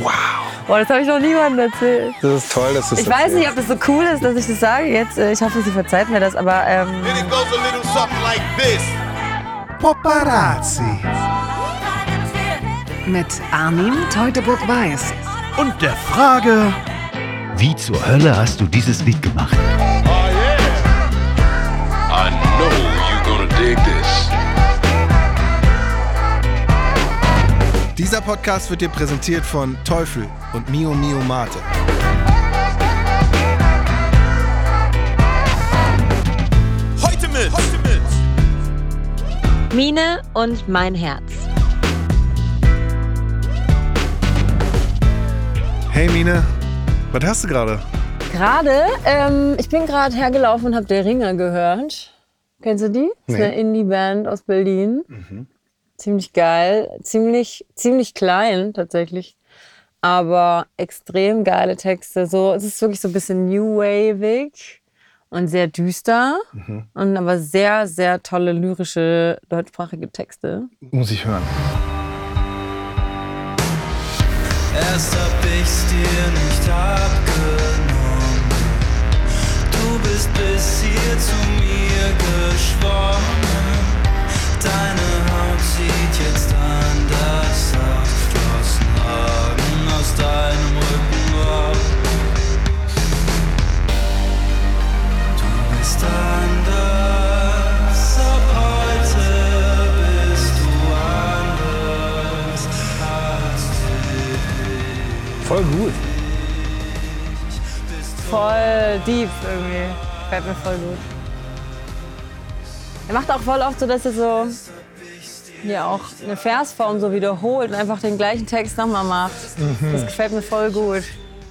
Wow. Boah, das habe ich noch niemandem erzählt. Das ist toll, dass du das Ich weiß nicht, ob das so cool ist, dass ich das sage jetzt. Ich hoffe, sie verzeiht mir das, aber ähm, like this. Paparazzi. Mit Armin Teutoburg-Weiß. Und der Frage, Wie zur Hölle hast du dieses Lied gemacht? Dieser Podcast wird dir präsentiert von Teufel und Mio Mio Mate. Heute mit. Heute mit. Mine und mein Herz. Hey Mine, was hast du gerade? gerade, ähm, ich bin gerade hergelaufen und habe Der Ringer gehört. Kennst du die? Das ist Nee. eine Indie-Band aus Berlin. Ziemlich geil, ziemlich, ziemlich klein tatsächlich. Aber extrem geile Texte. So, es ist wirklich so ein bisschen New Waveig und sehr düster. Und aber sehr, sehr tolle lyrische deutschsprachige Texte. Muss ich hören. Erst hab ich's dir nicht abgenommen. Du bist bis hier zu mir geschwommen. Voll gut. voll deep irgendwie. Gefällt mir voll gut. Er macht auch voll oft so, dass er so ja auch eine Versform so wiederholt und einfach den gleichen Text nochmal macht. Das gefällt mir voll gut.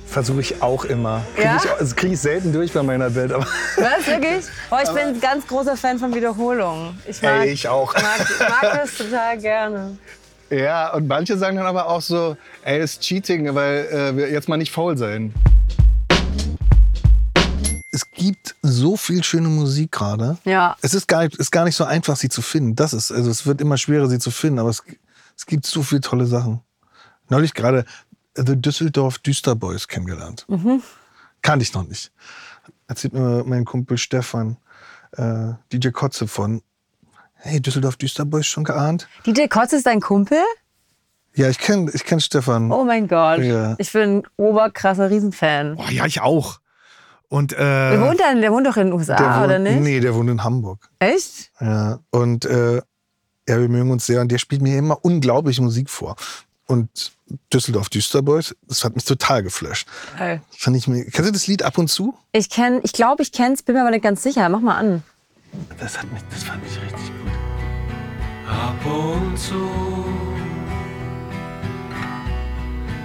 Versuche ich auch immer. Kriege Ja? ich, also krieg ich selten durch bei meiner Welt, aber Was, wirklich? Oh, ich bin ein ganz großer Fan von Wiederholungen. Ich mag, ey, ich auch. mag, ich mag das total gerne. Ja, und manche sagen dann aber auch so, ey, das ist Cheating, weil äh, wir jetzt mal nicht faul sein. Es gibt so viel schöne Musik gerade. Ja. Es ist gar, nicht, ist gar nicht so einfach, sie zu finden. Das ist, also es wird immer schwerer, sie zu finden, aber es, es gibt so viele tolle Sachen. Neulich gerade The Düsseldorf Düsterboys kennengelernt. Kannte ich noch nicht. Erzählt mir mein Kumpel Stefan, äh, DJ Kotze von, hey, Düsseldorf Düsterboys schon geahnt? DJ Kotz ist dein Kumpel? Ja, ich kenne ich kenn Stefan. Oh mein Gott. Ja. Ich bin ein oberkrasser Riesenfan. Oh, ja, ich auch. Und Der äh, wohnt, dann, der wohnt doch in den USA, der wohnt, oder nicht? Nee, der wohnt in Hamburg. Echt? Ja, und äh, ja, wir mögen uns sehr und der spielt mir immer unglaublich Musik vor. Und Düsseldorf Düsterboys, das hat mich total geflasht. Fand ich mir, kennst du das Lied ab und zu? Ich kenn, ich glaube, ich kenn's, bin mir aber nicht ganz sicher. Mach mal an. Das, hat mich, das fand ich richtig gut. Ab und zu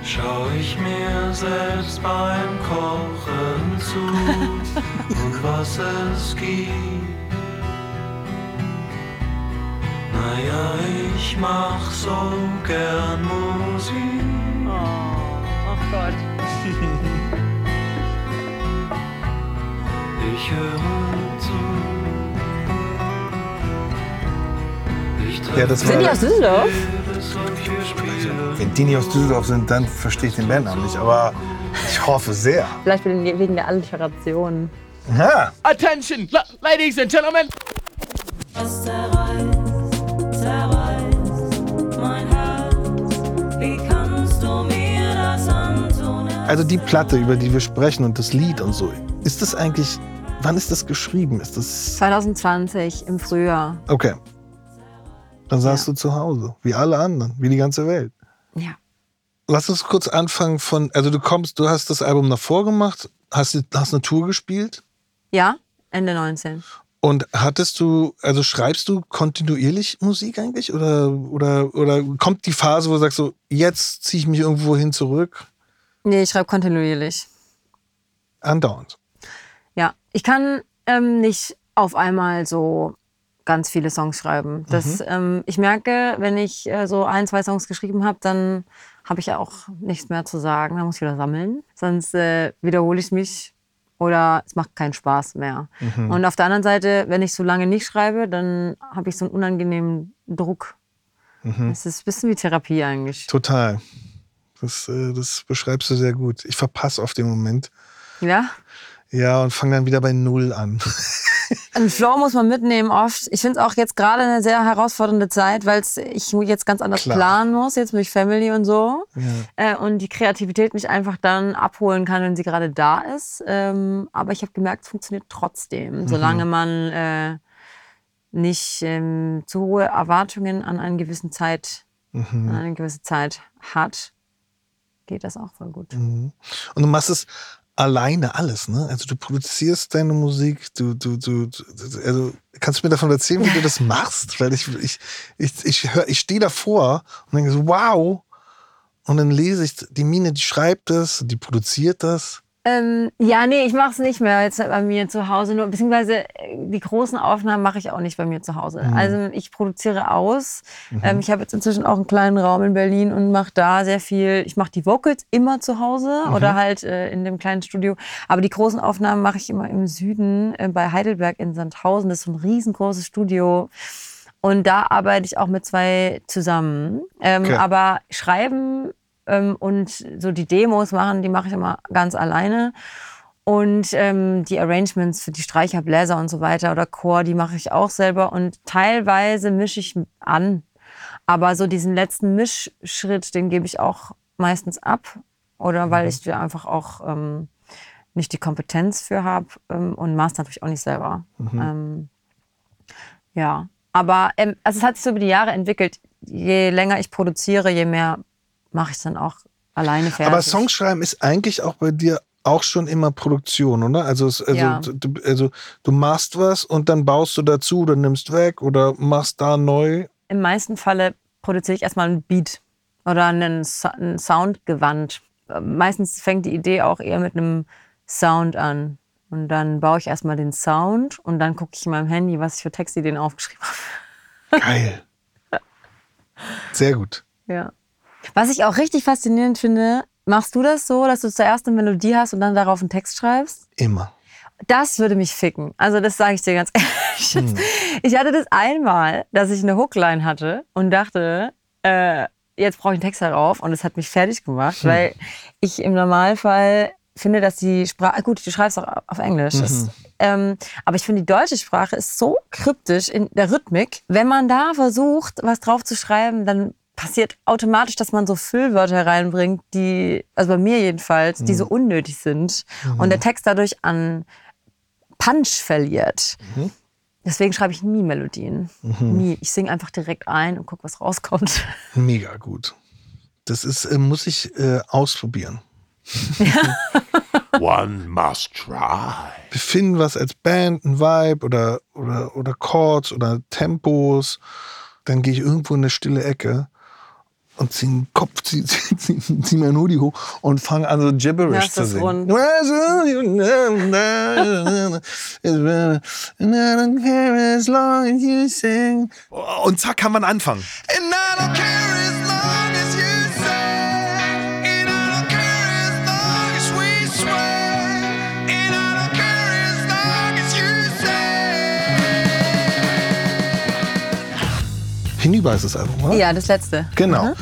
schau ich mir selbst beim Kochen zu und was es gibt. Naja, ich mach so gern Musik. Oh, ach Gott. Ich höre zu. Ich Ja, das Sind die aus Düsseldorf? Wenn die nicht aus Düsseldorf sind, dann verstehe ich den Bandnamen nicht. Aber ich hoffe sehr. Vielleicht wegen der Alliteration. Ja, Attention, la- ladies and gentlemen. Was zerreißt, zerreißt mein Herz. Wie kannst du mir das antun? also die Platte, über die wir sprechen und das Lied und so, ist das eigentlich, wann ist das geschrieben? Ist das, 2020 im Frühjahr. okay. Dann saßt Ja. du zu Hause, wie alle anderen, wie die ganze Welt. Ja. Lass uns kurz anfangen von, also du kommst, du hast das Album davor gemacht, hast, hast eine Tour gespielt Ja, Ende 19. und hattest du, also schreibst du kontinuierlich Musik eigentlich oder, oder, oder kommt die Phase, wo du sagst so, jetzt ziehe ich mich irgendwo hin zurück? Nee, ich schreibe kontinuierlich. Andauernd. Ja, ich kann ähm, nicht auf einmal so ganz viele Songs schreiben. Das, Mhm. ähm, ich merke, wenn ich äh, so ein, zwei Songs geschrieben habe, dann habe ich ja auch nichts mehr zu sagen. Dann muss ich wieder sammeln. Sonst äh, wiederhole ich mich oder es macht keinen Spaß mehr. Mhm. Und auf der anderen Seite, wenn ich so lange nicht schreibe, dann habe ich so einen unangenehmen Druck. Mhm. Es ist ein bisschen wie Therapie eigentlich. Total. Das, äh, das beschreibst du sehr gut. Ich verpasse auf den Moment. Ja. Ja, und fange dann wieder bei Null an. Einen Flow muss man mitnehmen oft. Ich finde es auch jetzt gerade eine sehr herausfordernde Zeit, weil ich jetzt ganz anders Klar. planen muss, jetzt mit Family und so. Ja. Äh, und die Kreativität nicht einfach dann abholen kann, wenn sie gerade da ist. Ähm, aber ich habe gemerkt, es funktioniert trotzdem, solange man äh, nicht ähm, zu hohe Erwartungen an eine gewissen Zeit, an eine gewisse Zeit hat, geht das auch voll gut. Und du machst es alleine alles, ne? Also du produzierst deine Musik, du, du, du, du also kannst du mir davon erzählen, wie du das machst? Weil ich, ich, ich, ich, hör, ich stehe davor und denke so, wow. Und dann lese ich, die Mine, die schreibt das, die produziert das. Ähm, ja, nee, ich mache es nicht mehr jetzt bei mir zu Hause. Nur, beziehungsweise äh, die großen Aufnahmen mache ich auch nicht bei mir zu Hause. Also ich produziere aus. Ähm, ich habe jetzt inzwischen auch einen kleinen Raum in Berlin und mache da sehr viel. Ich mache die Vocals immer zu Hause oder halt äh, in dem kleinen Studio. Aber die großen Aufnahmen mache ich immer im Süden äh, bei Heidelberg in Sandhausen. Das ist so ein riesengroßes Studio. Und da arbeite ich auch mit zwei zusammen. Ähm, Okay. Aber schreiben ähm, und so die Demos machen, die mache ich immer ganz alleine. Und ähm, die Arrangements für die Streicher, Bläser und so weiter oder Chor, die mache ich auch selber. Und teilweise mische ich an. Aber so diesen letzten Mischschritt, den gebe ich auch meistens ab. Oder weil ich da einfach auch ähm, nicht die Kompetenz für habe ähm, und master natürlich auch nicht selber. Ähm, ja, aber ähm, also es hat sich so über die Jahre entwickelt. Je länger ich produziere, je mehr mache ich dann auch alleine fertig. Aber Songschreiben ist eigentlich auch bei dir auch schon immer Produktion, oder? Also, es, also, Ja. du, also du machst was und dann baust du dazu oder nimmst weg oder machst da neu. Im meisten Falle produziere ich erstmal einen Beat oder einen, Sa- ein Soundgewand. Meistens fängt die Idee auch eher mit einem Sound an. Und dann baue ich erstmal den Sound und dann gucke ich in meinem Handy, was ich für Textideen aufgeschrieben habe. Geil. Sehr gut. Ja. Was ich auch richtig faszinierend finde, machst du das so, dass du zuerst eine Melodie hast und dann darauf einen Text schreibst? Immer. Das würde mich ficken. Also das sage ich dir ganz ehrlich. Ich hatte das einmal, dass ich eine Hookline hatte und dachte, äh, jetzt brauche ich einen Text darauf und es hat mich fertig gemacht, weil ich im Normalfall finde, dass die Sprache, gut, du schreibst auch auf Englisch, ist, ähm, aber ich finde, die deutsche Sprache ist so kryptisch in der Rhythmik. Wenn man da versucht, was drauf zu schreiben, dann passiert automatisch, dass man so Füllwörter reinbringt, die, also bei mir jedenfalls, die so unnötig sind und der Text dadurch an Punch verliert. Deswegen schreibe ich nie Melodien. Nie. Ich singe einfach direkt ein und gucke, was rauskommt. Mega gut. Das ist, äh, muss ich äh, ausprobieren. One must try. Wir finden was als Band, ein Vibe oder, oder, oder Chords oder Tempos. Dann gehe ich irgendwo in eine stille Ecke und ziehe den Kopf, ziehe zieh, zieh, zieh mein Hoodie hoch und fange an, so Gibberish Ja, ist zu singen. Und zack kann man anfangen. Hinüber ist das Album, oder? Ja, das letzte. Genau.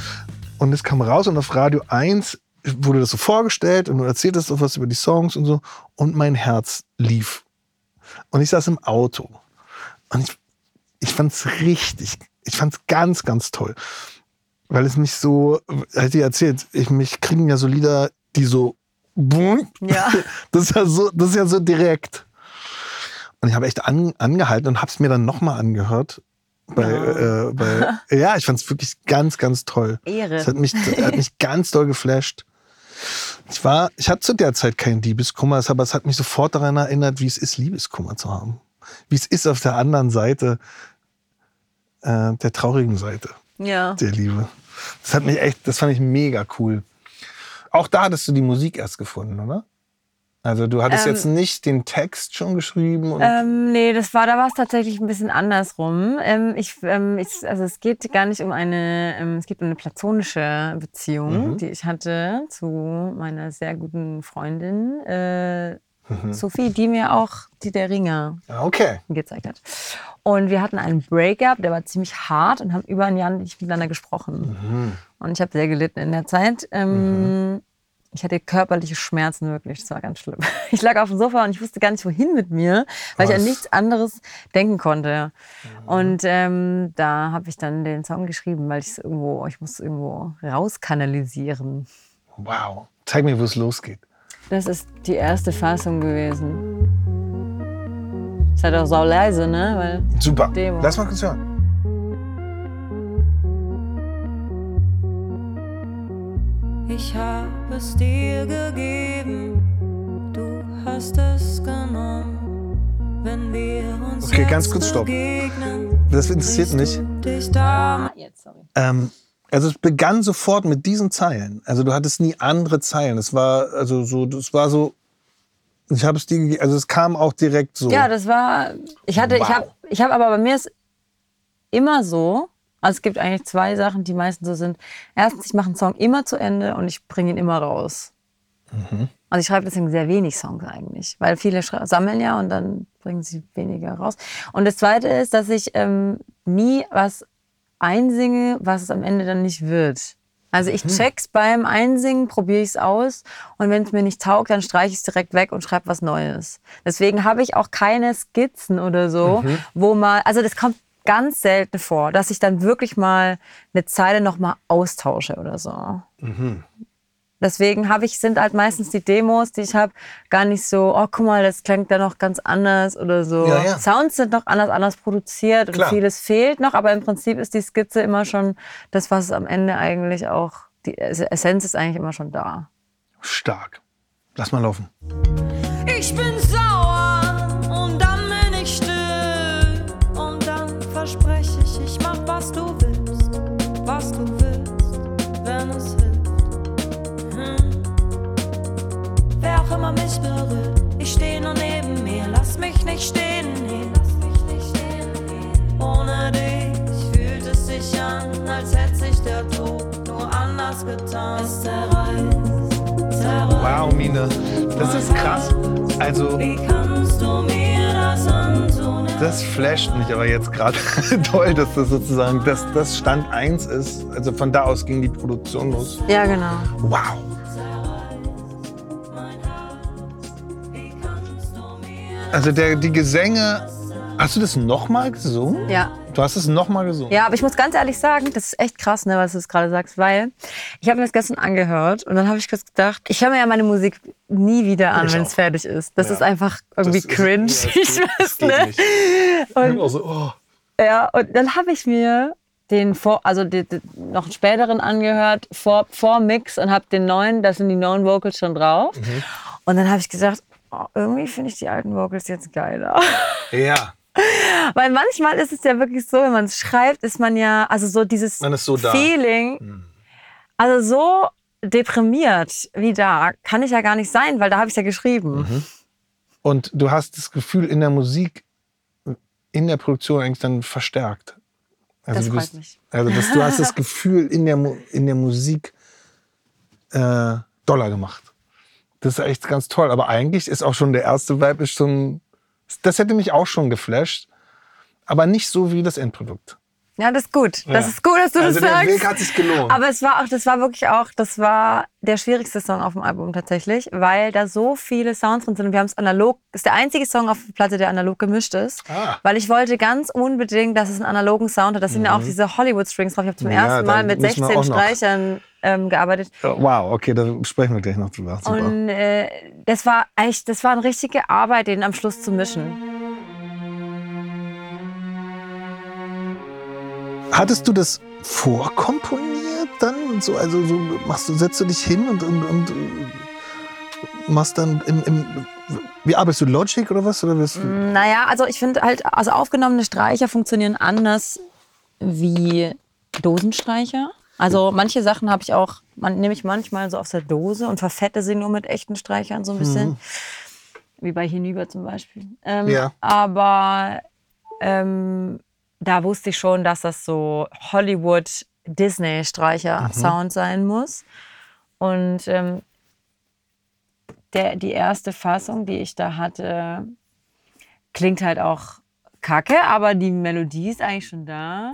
Und es kam raus und auf Radio 1 wurde das so vorgestellt und du erzähltest so was über die Songs und so. Und mein Herz lief. Und ich saß im Auto. Und ich, ich fand es richtig, ich fand es ganz, ganz toll. Weil es mich so, hat dir erzählt, ich, mich kriegen ja so Lieder, die so, Ja. das ist ja so, das ist ja so direkt. Und ich habe echt an, angehalten und habe es mir dann nochmal angehört. Bei, äh, bei, ja, ich fand es wirklich ganz, ganz toll. Ehre. Es hat mich, hat mich ganz doll geflasht. Ich war, ich hatte zu der Zeit keinen Liebeskummer, aber es hat mich sofort daran erinnert, wie es ist, Liebeskummer zu haben. Wie es ist auf der anderen Seite, äh, der traurigen Seite Ja. der Liebe. Das hat mich echt, das fand ich mega cool. Auch da hattest du die Musik erst gefunden, oder? Also du hattest Ähm, jetzt nicht den Text schon geschrieben und Ähm, nee, das war, da war es tatsächlich ein bisschen andersrum. Ähm, ich, ähm, ich, also es geht gar nicht um eine, ähm, es geht um eine platonische Beziehung, die ich hatte zu meiner sehr guten Freundin. Äh, Sophie, die mir auch die der Ringe Ah, Okay. gezeigt hat. Und wir hatten einen Breakup, der war ziemlich hart und haben über ein Jahr nicht miteinander gesprochen. Und ich habe sehr gelitten in der Zeit. Ähm, Ich hatte körperliche Schmerzen wirklich, das war ganz schlimm. Ich lag auf dem Sofa und ich wusste gar nicht, wohin mit mir, weil ich an Was? nichts anderes denken konnte. Und ähm, da habe ich dann den Song geschrieben, weil ich es irgendwo, ich muss irgendwo rauskanalisieren. Wow. Zeig mir, wo es losgeht. Das ist die erste Fassung gewesen. Ist halt auch sau leise, ne? Weil Super. Demo. Lass mal kurz hören. Ich habe es dir gegeben, du hast es genommen. Wenn wir uns Okay, ganz kurz stopp. begegnen, Das interessiert mich. du Dich da Ah, jetzt, sorry. Ähm, also es begann sofort mit diesen Zeilen. Also du hattest nie andere Zeilen. Es war also so, das war so. Ich habe es dir, gegeben. also es kam auch direkt so. Ja, das war. Ich hatte, ich Wow. habe, ich habe, aber bei mir ist immer so. Also es gibt eigentlich zwei Sachen, die meistens so sind. Erstens, ich mache einen Song immer zu Ende und ich bringe ihn immer raus. Also ich schreibe deswegen sehr wenig Songs eigentlich, weil viele sammeln ja und dann bringen sie weniger raus. Und das Zweite ist, dass ich ähm, nie was einsinge, was es am Ende dann nicht wird. Also ich check's beim Einsingen, probiere ich es aus und wenn es mir nicht taugt, dann streiche ich es direkt weg und schreibe was Neues. Deswegen habe ich auch keine Skizzen oder so, wo mal, also das kommt ganz selten vor, dass ich dann wirklich mal eine Zeile noch mal austausche oder so. Deswegen habe ich, sind halt meistens die Demos, die ich habe, gar nicht so, oh, guck mal, das klingt da noch ganz anders oder so. Ja, ja. Sounds sind noch anders, anders produziert und Klar. vieles fehlt noch, aber im Prinzip ist die Skizze immer schon das, was am Ende eigentlich auch, die Essenz ist eigentlich immer schon da. Stark. Lass mal laufen. Ich bin Wow, Mine. Das ist krass. Also, das flasht mich aber jetzt gerade toll, dass das sozusagen das, das Stand 1 ist. Also von da aus ging die Produktion los. Ja, genau. Wow. Also der, die Gesänge. Hast du das nochmal gesungen? Ja. Du hast es nochmal gesungen. Ja, aber ich muss ganz ehrlich sagen, das ist echt krass, ne, was du gerade sagst, weil ich habe mir das gestern angehört und dann habe ich kurz gedacht, ich höre mir ja meine Musik nie wieder an, wenn es fertig ist. Das Ja. ist einfach irgendwie Das ist- cringe. ja, das ich das weiß, geht ne? nicht. Und, Also, oh. ja, und dann habe ich mir den vor, also die, die, noch einen späteren angehört, vor, vor Mix und habe den neuen, da sind die neuen Vocals schon drauf. Mhm. Und dann habe ich gesagt, oh, irgendwie finde ich die alten Vocals jetzt geiler. Ja. Weil manchmal ist es ja wirklich so, wenn man es schreibt, ist man ja, also so dieses so. Feeling, also so deprimiert wie da, kann ich ja gar nicht sein, weil da habe ich ja geschrieben. Mhm. Und du hast das Gefühl in der Musik, in der Produktion eigentlich dann verstärkt. Also Das freut bist, mich. Also das, du hast das Gefühl in der, in der Musik äh, Dollar gemacht. Das ist echt ganz toll. Aber eigentlich ist auch schon der erste Vibe ist schon, das hätte mich auch schon geflasht. Aber nicht so wie das Endprodukt. Ja, das ist gut. Das Ja. ist gut, dass du Also das der sagst. Weg hat sich gelohnt. Aber es war auch, das war wirklich auch, das war der schwierigste Song auf dem Album tatsächlich, weil da so viele Sounds drin sind und wir haben es analog, ist der einzige Song auf der Platte, der analog gemischt ist, Ah. weil ich wollte ganz unbedingt, dass es einen analogen Sound hat. Das sind ja auch diese Hollywood Strings drauf. Ich habe zum Mhm. Ja, ersten Mal mit müssen wir 16 auch noch- Streichern ähm, gearbeitet. Wow, okay, da sprechen wir gleich noch drüber. Super. Und äh, das war echt, das war eine richtige Arbeit, den am Schluss zu mischen. Hattest du das vorkomponiert dann? So, also so machst du, setzt du dich hin und, und, und äh, machst dann im, im wie arbeitest du Logic oder was? Oder was? Naja, also ich finde halt, also aufgenommene Streicher funktionieren anders wie Dosenstreicher. Also manche Sachen habe ich auch, man, nehme ich manchmal so aus der Dose und verfette sie nur mit echten Streichern so ein bisschen. Wie bei Hinüber zum Beispiel. Ähm, Ja. Aber ähm, da wusste ich schon, dass das so Hollywood-Disney-Streicher-Sound sein muss. Und ähm, der, die erste Fassung, die ich da hatte, klingt halt auch kacke, aber die Melodie ist eigentlich schon da.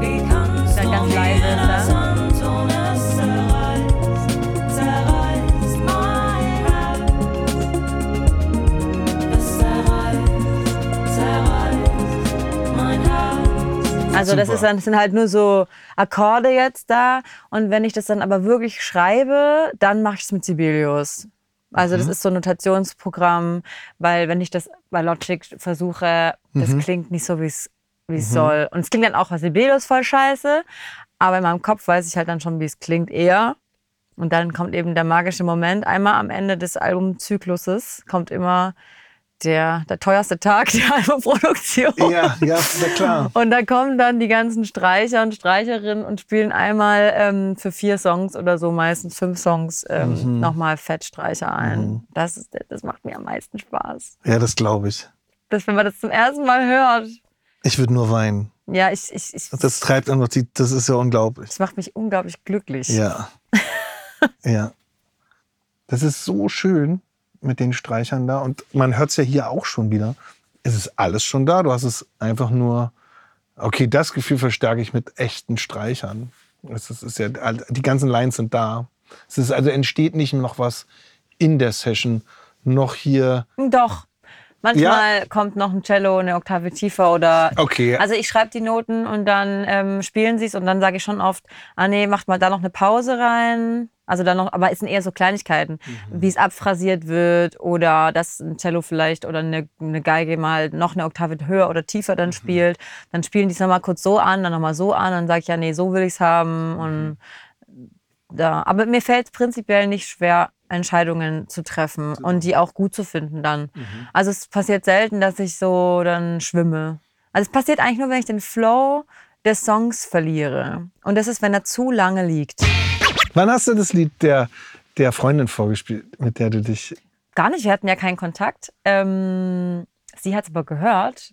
Ist halt ganz leise. Ist das. Also das ist dann, das sind halt nur so Akkorde jetzt da. Und wenn ich das dann aber wirklich schreibe, dann mache ich es mit Sibelius. Also Mhm. das ist so ein Notationsprogramm, weil wenn ich das bei Logic versuche, das Mhm. klingt nicht so, wie es es soll. Und es klingt dann auch bei Sibelius voll scheiße, aber in meinem Kopf weiß ich halt dann schon, wie es klingt eher. Und dann kommt eben der magische Moment. Einmal am Ende des Albumzykluses kommt immer der, der teuerste Tag der Albumproduktion. Ja, ja, ja klar. Und da kommen dann die ganzen Streicher und Streicherinnen und spielen einmal ähm, für vier Songs oder so, meistens fünf Songs, ähm, nochmal Fettstreicher ein. Das, ist, das macht mir am meisten Spaß. Ja, das glaube ich. Das, wenn man das zum ersten Mal hört. Ich würde nur weinen. Ja, ich, ich, ich, Das treibt einfach, die, das ist ja unglaublich. das macht mich unglaublich glücklich. Ja. ja. Das ist so schön mit den Streichern da. Und man hört es ja hier auch schon wieder. Es ist alles schon da. Du hast es einfach nur. Okay, das Gefühl verstärke ich mit echten Streichern. Es ist, ist ja, die ganzen Lines sind da. Es ist also entsteht nicht noch was in der Session, noch hier. Doch. Manchmal kommt noch ein Cello eine Oktave tiefer oder. Okay. Also ich schreibe die Noten und dann ähm, spielen sie es und dann sage ich schon oft, ah nee, macht mal da noch eine Pause rein. Also dann noch, aber es sind eher so Kleinigkeiten, wie es abphrasiert wird oder dass ein Cello vielleicht oder eine, eine Geige mal noch eine Oktave höher oder tiefer dann spielt. Dann spielen die es nochmal kurz so an, dann nochmal so an, dann sage ich ja, nee, so will ich es haben. Und da. Aber mir fällt es prinzipiell nicht schwer, Entscheidungen zu treffen und die auch gut zu finden dann. Also es passiert selten, dass ich so dann schwimme. Also es passiert eigentlich nur, wenn ich den Flow des Songs verliere. Und das ist, wenn er zu lange liegt. Wann hast du das Lied der, der Freundin vorgespielt, mit der du dich. Gar nicht, wir hatten ja keinen Kontakt. Ähm, sie hat es aber gehört,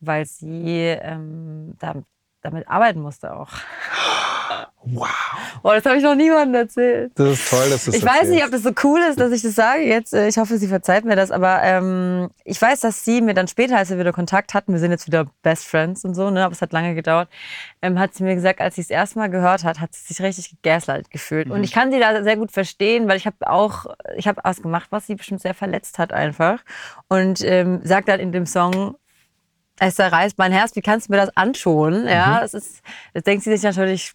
weil sie ähm, da, damit arbeiten musste auch. Wow. Oh, das habe ich noch niemandem erzählt. Das ist toll, dass du das Ich weiß nicht, erzählst. ob das so cool ist, dass ich das sage jetzt. Äh, Ich hoffe, sie verzeiht mir das. Aber ähm, ich weiß, dass sie mir dann später, als wir wieder Kontakt hatten, wir sind jetzt wieder Best Friends und so, ne, aber es hat lange gedauert, ähm, hat sie mir gesagt, als sie es erste Mal gehört hat, hat sie sich richtig gegaslight gefühlt. Und ich kann sie da sehr gut verstehen, weil ich habe auch, ich habe was gemacht, was sie bestimmt sehr verletzt hat einfach. Und ähm, sagt dann in dem Song, es zerreißt mein Herz, wie kannst du mir das anschauen? Ja, das ist, das denkt sie sich natürlich,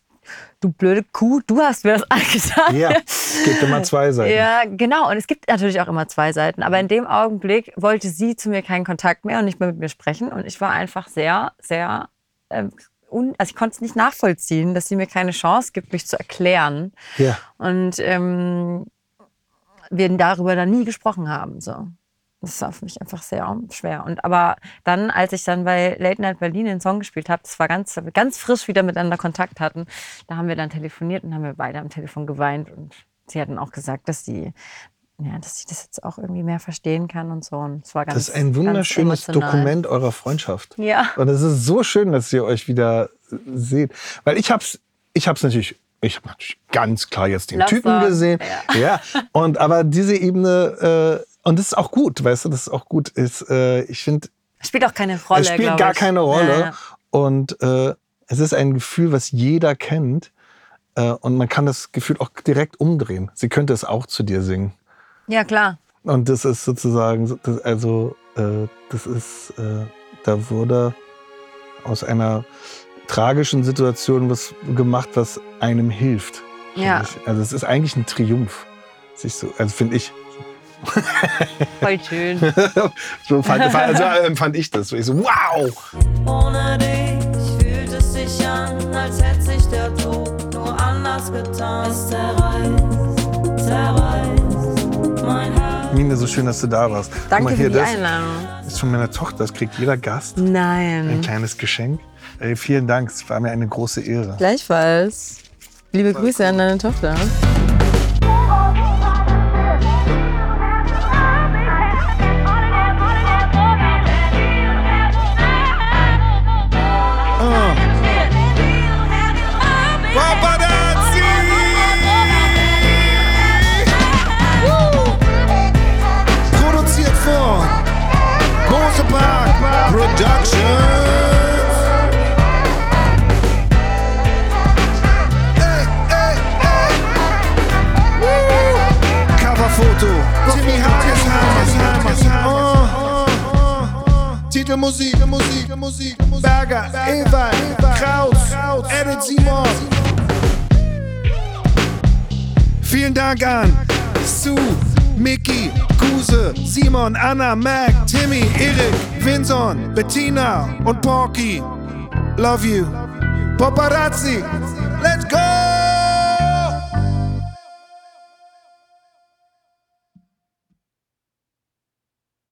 du blöde Kuh, du hast mir das angetan. Ja, es gibt immer zwei Seiten. Ja, genau. Und es gibt natürlich auch immer zwei Seiten. Aber in dem Augenblick wollte sie zu mir keinen Kontakt mehr und nicht mehr mit mir sprechen. Und ich war einfach sehr, sehr, ähm, also ich konnte es nicht nachvollziehen, dass sie mir keine Chance gibt, mich zu erklären. Ja. Und ähm, wir darüber dann nie gesprochen haben. So. Das war für mich einfach sehr schwer. Und aber dann, als ich dann bei Late Night Berlin den Song gespielt habe, das war ganz, ganz frisch wieder miteinander Kontakt hatten, da haben wir dann telefoniert und haben wir beide am Telefon geweint. Und sie hatten auch gesagt, dass sie, ja, dass sie das jetzt auch irgendwie mehr verstehen kann und so. Und es war ganz, Das ist ein wunderschönes. Dokument eurer Freundschaft. Ja. Und es ist so schön, dass ihr euch wieder seht. Weil ich hab's, ich hab's natürlich, ich habe natürlich ganz klar jetzt den Love Typen Song, gesehen. Ja. Und aber diese Ebene, äh, und das ist auch gut, weißt du, das ist auch gut. Ist, äh, ich finde, Spielt auch keine Rolle. es spielt gar ich. keine Rolle. Ja. Und äh, es ist ein Gefühl, was jeder kennt. Äh, und man kann das Gefühl auch direkt umdrehen. Sie könnte es auch zu dir singen. ja, klar. Und das ist sozusagen, so- das, also, äh, das ist, äh, da wurde aus einer tragischen Situation was gemacht, was einem hilft. Ja. Ich. Also, es ist eigentlich ein Triumph. Sich so, also finde ich. Voll schön. so fand, fand, also, empfand ich das. So, ich so, wow! Ohne dich fühlt es sich an, als hätte sich der Tod nur anders getan. Es zerreißt, zerreißt mein Herz. Mine, so schön, dass du da warst. Danke mal für hier, die das Einladung. ist von meiner Tochter. Das kriegt jeder Gast. Ein Nein. kleines Geschenk. Ey, vielen Dank. Es war mir eine große Ehre. Gleichfalls. Liebe Grüße an deine Tochter. Oh. Titelmusik, Musik, Musik, Berger, Ewald, Kraus, Edith Simon. Vielen Dank an Sue, Mickey, Kuse, Simon, Anna, Mac, Timmy, Erik, Vinson, Bettina und Porky. Love you. Paparazzi,